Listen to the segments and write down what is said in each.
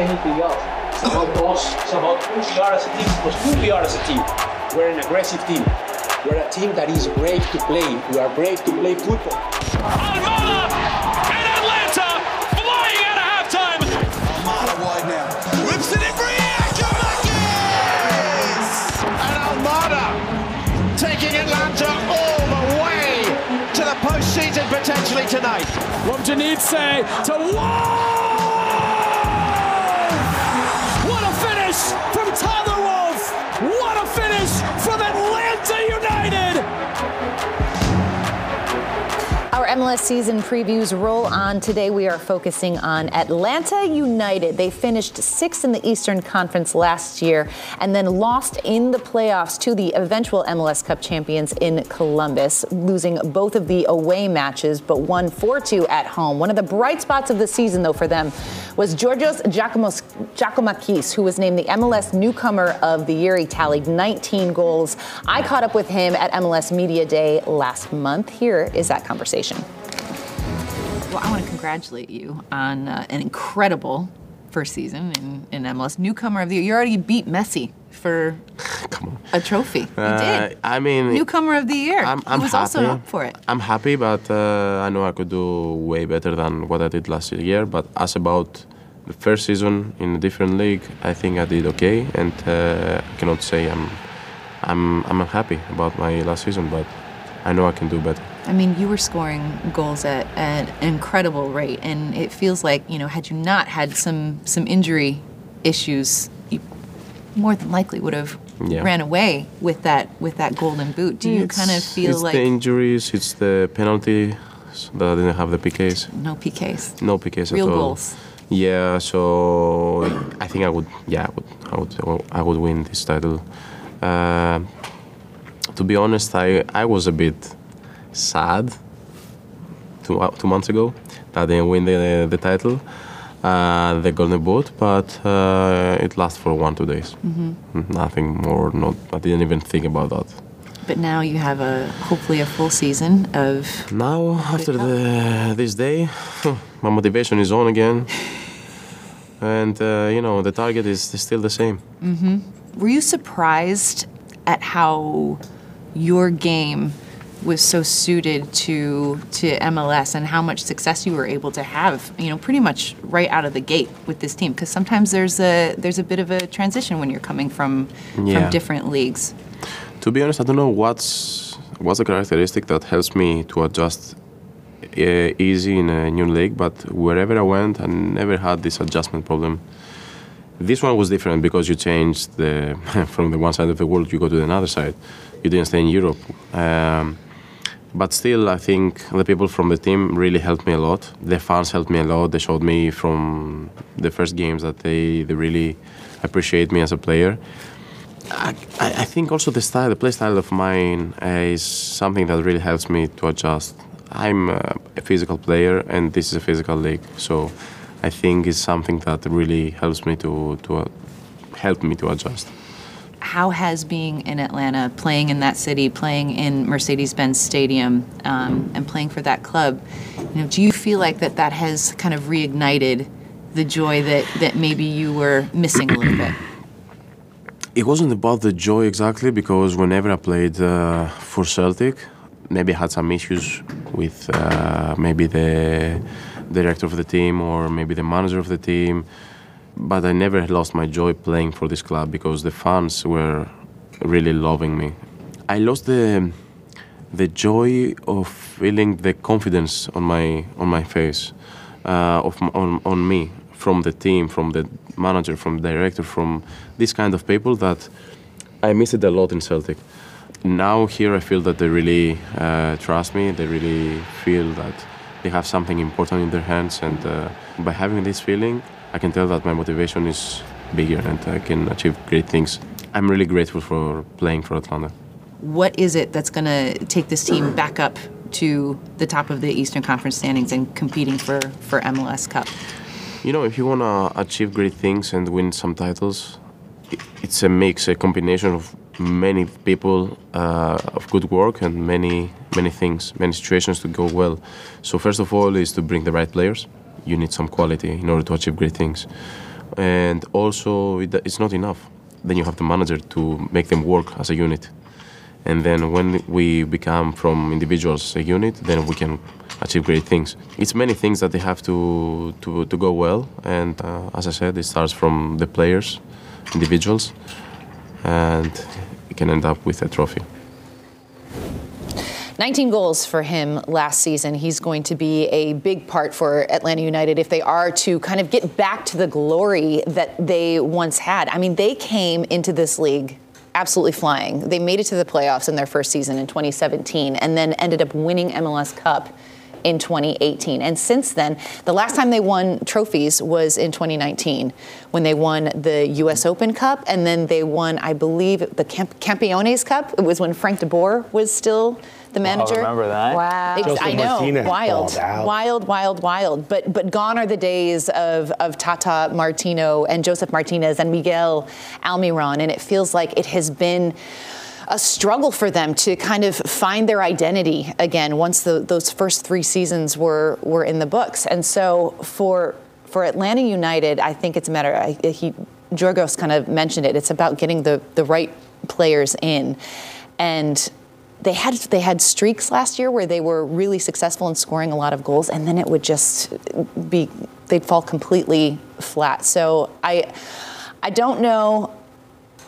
Anything else. It's about us. It's about who we are as a team. Because who we are as a team. We're an aggressive team. We're a team that is brave to play. We are brave to play football. Almada and Atlanta flying out of halftime. Almada wide now. Whips it in for Giakoumakis! And Almada taking Atlanta all the way to the postseason potentially tonight. From Janitze to Wall! A MLS season previews roll on. Today we are focusing on Atlanta United. They finished sixth in the Eastern Conference last year and then lost in the playoffs to the eventual MLS Cup champions in Columbus, losing both of the away matches but won 4-2 at home. One of the bright spots of the season though for them was Georgios Giacomos- Giakoumakis, who was named the MLS newcomer of the year. He tallied 19 goals. I caught up with him at MLS Media Day last month. Here is that conversation. Well, I want to congratulate you on uh, an incredible first season in, in MLS. Newcomer of the year. You already beat Messi for a trophy. You Uh, did. I mean, Newcomer of the year. I'm, I'm was happy. also up for it. I'm happy, but uh, I know I could do way better than what I did last year. But as about the first season in a different league, I think I did okay, and uh, I cannot say I'm I'm I'm happy about my last season, but I know I can do better. I mean, you were scoring goals at an incredible rate, and it feels like you know, had you not had some some injury issues, you more than likely would have Yeah. ran away with that with that golden boot. Do you kind of feel like it's like the injuries, it's the penalty that I didn't have the PKs. no PKs? No PKs Real at all. Real goals. Yeah, so I think I would. Yeah, I would. I would. I would win this title. Uh, to be honest, I I was a bit sad two uh, two months ago that didn't win the the title, uh, the Golden Boot, but uh, it lasts for one two days. Mhm. Nothing more. Not. I didn't even think about that. But now you have a hopefully a full season of Now after the this day, my motivation is on again, and uh, you know the target is, still the same. hmm Were you surprised at how your game was so suited to to MLS and how much success you were able to have? You know, pretty much right out of the gate with this team. Because sometimes there's a there's a bit of a transition when you're coming from Yeah. from different leagues. To be honest, I don't know what's what's the characteristic that helps me to adjust uh, easy in a new league, but wherever I went, I never had this adjustment problem. This one was different because you changed the from the one side of the world, you go to the other side. You didn't stay in Europe. Um, but still, I think the people from the team really helped me a lot. The fans helped me a lot. They showed me from the first games that they, they really appreciate me as a player. I, I think also the style, the play style of mine uh, is something that really helps me to adjust. I'm a, a physical player, and this is a physical league, so I think it's something that really helps me to to uh, help me to adjust how has being in Atlanta, playing in that city, playing in Mercedes-Benz Stadium, um, and playing for that club, you know, do you feel like that that has kind of reignited the joy that that maybe you were missing a little bit? It wasn't about the joy exactly because whenever I played uh, for Celtic, maybe I had some issues with uh, maybe the director of the team or maybe the manager of the team but I never lost my joy playing for this club because the fans were really loving me. I lost the the joy of feeling the confidence on my on my face, uh, of on on me from the team, from the manager, from the director, from this kind of people that I missed it a lot in Celtic. Now here I feel that they really uh, trust me. They really feel that they have something important in their hands, and uh, by having this feeling, I can tell that my motivation is bigger and I can achieve great things. I'm really grateful for playing for Atlanta. What is it that's going to take this team back up to the top of the Eastern Conference standings and competing for, for MLS Cup? You know, if you want to achieve great things and win some titles, it's a mix, a combination of many people, uh, of good work and many, many things, many situations to go well. So first of all is to bring the right players you need some quality in order to achieve great things. And also, it, it's not enough. Then you have the manager to make them work as a unit. And then when we become from individuals a unit, then we can achieve great things. It's many things that they have to, to, to go well. And uh, as I said, it starts from the players, individuals, and it can end up with a trophy. 19 goals for him last season. He's going to be a big part for Atlanta United if they are to kind of get back to the glory that they once had. I mean, they came into this league absolutely flying. They made it to the playoffs in their first season in 2017 and then ended up winning MLS Cup in 2018. And since then, the last time they won trophies was in 2019 when they won the U.S. Open Cup, and then they won, I believe, the Camp- Campeones Cup. It was when Frank DeBoer was still the oh, manager. Oh, remember that? Wow. I know. Martinez wild. Wild, wild, wild. But but gone are the days of, of Tata Martino and Josef Martinez and Miguel Almiron. And it feels like it has been a struggle for them to kind of find their identity again once the, those first three seasons were were in the books. And so for for Atlanta United, I think it's a matter. I, he Giorgos kind of mentioned it. It's about getting the the right players in, and they had they had streaks last year where they were really successful in scoring a lot of goals, and then it would just be they'd fall completely flat. So I I don't know.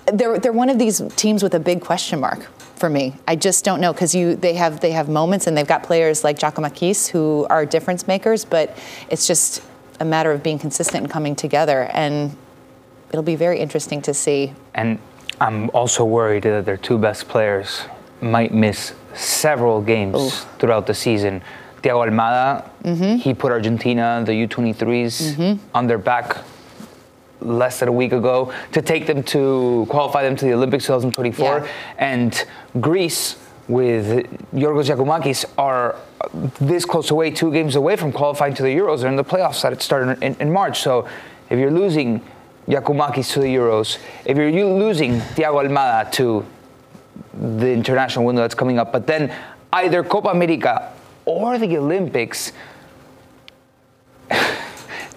They're they're one of these teams with a big question mark for me. I just don't know because you they have they have moments and they've got players like Giakoumakis who are difference makers, but it's just a matter of being consistent and coming together, and it'll be very interesting to see. And I'm also worried that their two best players might miss several games Oof. throughout the season. Thiago Almada, mm-hmm. he put Argentina, the U23s, mm-hmm. on their back less than a week ago to take them to qualify them to the Olympics 2024. Yeah. And Greece with Yorgos Giakoumakis are this close away, two games away from qualifying to the Euros. They're in the playoffs that started in, in March. So if you're losing Giakoumakis to the Euros, if you're losing Thiago Almada to the international window that's coming up. But then either Copa America or the Olympics,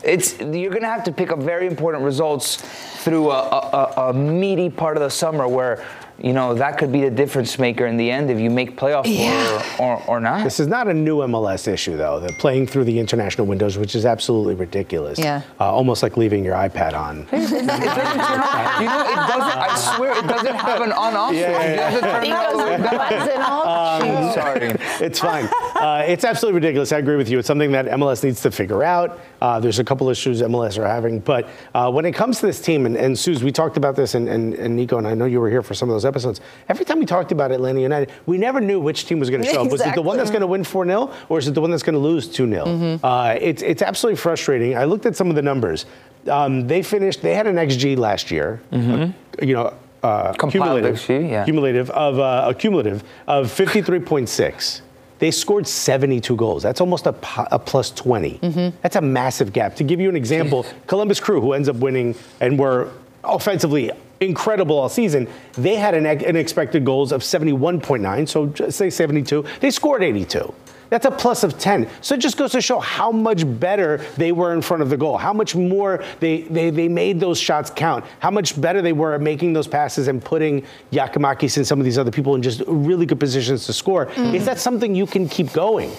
it's you're going to have to pick up very important results through a, a, a, meaty part of the summer where you know, that could be the difference maker in the end if you make playoffs yeah. or, or, or, not. This is not a new MLS issue, though. The playing through the international windows, which is absolutely ridiculous. Yeah. Uh, almost like leaving your iPad on. it doesn't turn on. You know, it doesn't, I swear, it doesn't have an on off switch. yeah, yeah, yeah. um, Sorry. It's fine. Uh, it's absolutely ridiculous. I agree with you. It's something that MLS needs to figure out. Uh, there's a couple issues MLS are having. But uh, when it comes to this team, and, and Suze, we talked about this, and, and, and Nico, and I know you were here for some of those those episodes. Every time we talked about Atlanta United, we never knew which team was going to show up. Was it the one that's going to win 4 0 or is it the one that's going to lose 2 0? Mm-hmm. Uh, it's, it's absolutely frustrating. I looked at some of the numbers. Um, they finished, they had an XG last year, uh, you know, uh, cumulative, XG, yeah. cumulative of uh, a cumulative of 53.6. They scored 72 goals. That's almost a, a plus 20. Mm-hmm. That's a massive gap. To give you an example, Columbus Crew, who ends up winning and were offensively incredible all season, they had an, an expected goals of 71.9, so say 72. They scored 82. That's a plus of 10. So it just goes to show how much better they were in front of the goal, how much more they, they, they made those shots count, how much better they were at making those passes and putting Giakoumakis and some of these other people in just really good positions to score. Mm-hmm. Is that something you can keep going?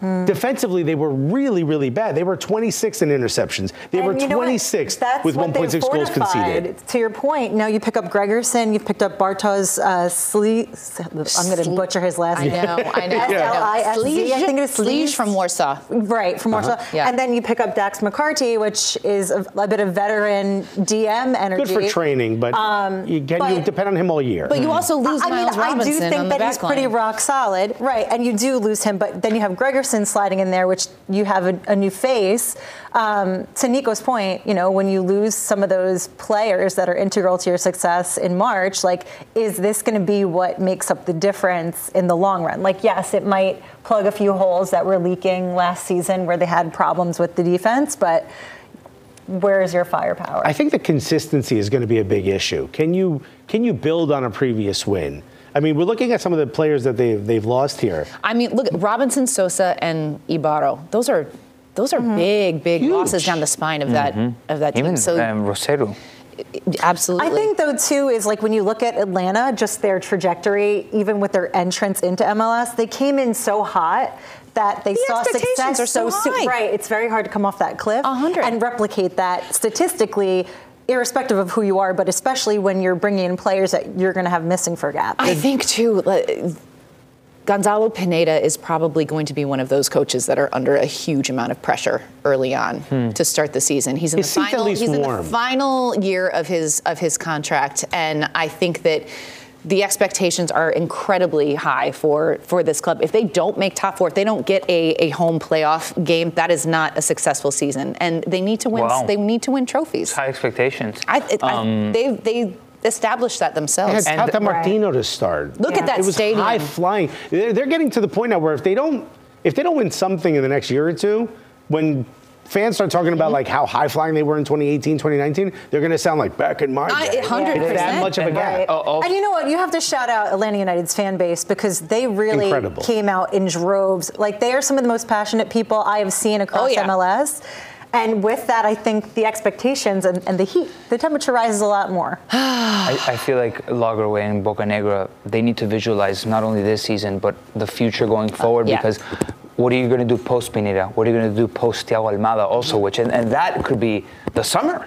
Defensively, they were really, really bad. They were 26 in interceptions. They And were you 26 That's with what 1.6 goals conceded. To your point, now you pick up Gregersen, you've picked up Bartosz uh, Sli. I'm going to butcher his last name. I name. know, I know. S-L-I-S-Z, I think it is Sleeves Sleeves. from Warsaw. Right, from Warsaw. Uh-huh. Yeah. And then you pick up Dax McCarty, which is a, a bit of veteran DM energy. Good for training, but you, can, you depend on him all year. But you also lose I Miles mean, I do think that he's line. pretty rock solid, right? And you do lose him, but then you have Gregersen sliding in there, which you have a, a new face. Um, to Nico's point, you know, when you lose some of those players that are integral to your success in March, like, is this going to be what makes up the difference in the long run? Like, yes, it might plug a few holes that were leaking last season where they had problems with the defense, but where is your firepower? I think the consistency is going to be a big issue. Can you can you build on a previous win? I mean, we're looking at some of the players that they've they've lost here. I mean, look, Robinson, Sosa, and Ibarra. Those are those are big, big losses down the spine of that of that team. Even so um, Rosero. absolutely. I think though too is like when you look at Atlanta, just their trajectory, even with their entrance into MLS, they came in so hot that they The saw success are so soo- high. right. It's very hard to come off that cliff and replicate that statistically. Irrespective of who you are, but especially when you're bringing in players that you're going to have missing for gaps. I think too. Gonzalo Pineda is probably going to be one of those coaches that are under a huge amount of pressure early on to start the season. He's in the final. He's in the final year of his of his contract, and I think that. The expectations are incredibly high for, for this club. If they don't make top four, if they don't get a, a home playoff game, that is not a successful season. And they need to win. Wow. They need to win trophies. High expectations. I, it, I, Um, they they established that They themselves. had Tata Martino to start. Look at that it was stadium. high flying. They're, they're getting to the point now where if they don't if they don't win something in the next year or two, when fans start talking Mm-hmm. about like how high flying they were in 2018, 2019, they're going to sound like back in my I- day. 100%. It's that much of a gap. Oh, And you know what? You have to shout out Atlanta United's fan base because they really Incredible. came out in droves. Like they are some of the most passionate people I have seen across Oh, yeah. MLS. And with that, I think the expectations and, and the heat, the temperature rises a lot more. I, I feel like Lagerwey and Bocanegra, they need to visualize not only this season, but the future going forward yeah. because what are you going to do post Pineda? What are you going to do post Thiago Almada also, which, and, and that could be the summer.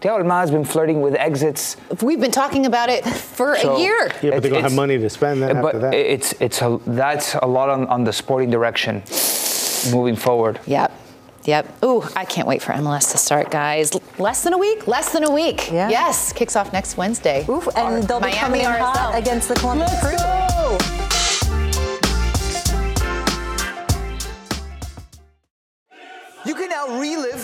Thiago Almada's been flirting with exits. We've been talking about it for So- a year. Yeah, but they don't have money to spend then but after that. it's it's a that's a lot on, on the sporting direction moving forward. Yep. Yep. Ooh, I can't wait for MLS to start, guys. Less than a week. Less than a week. Yeah. Yes. Kicks off next Wednesday. Oof, and they'll be Miami coming in hot against the Columbus Crew.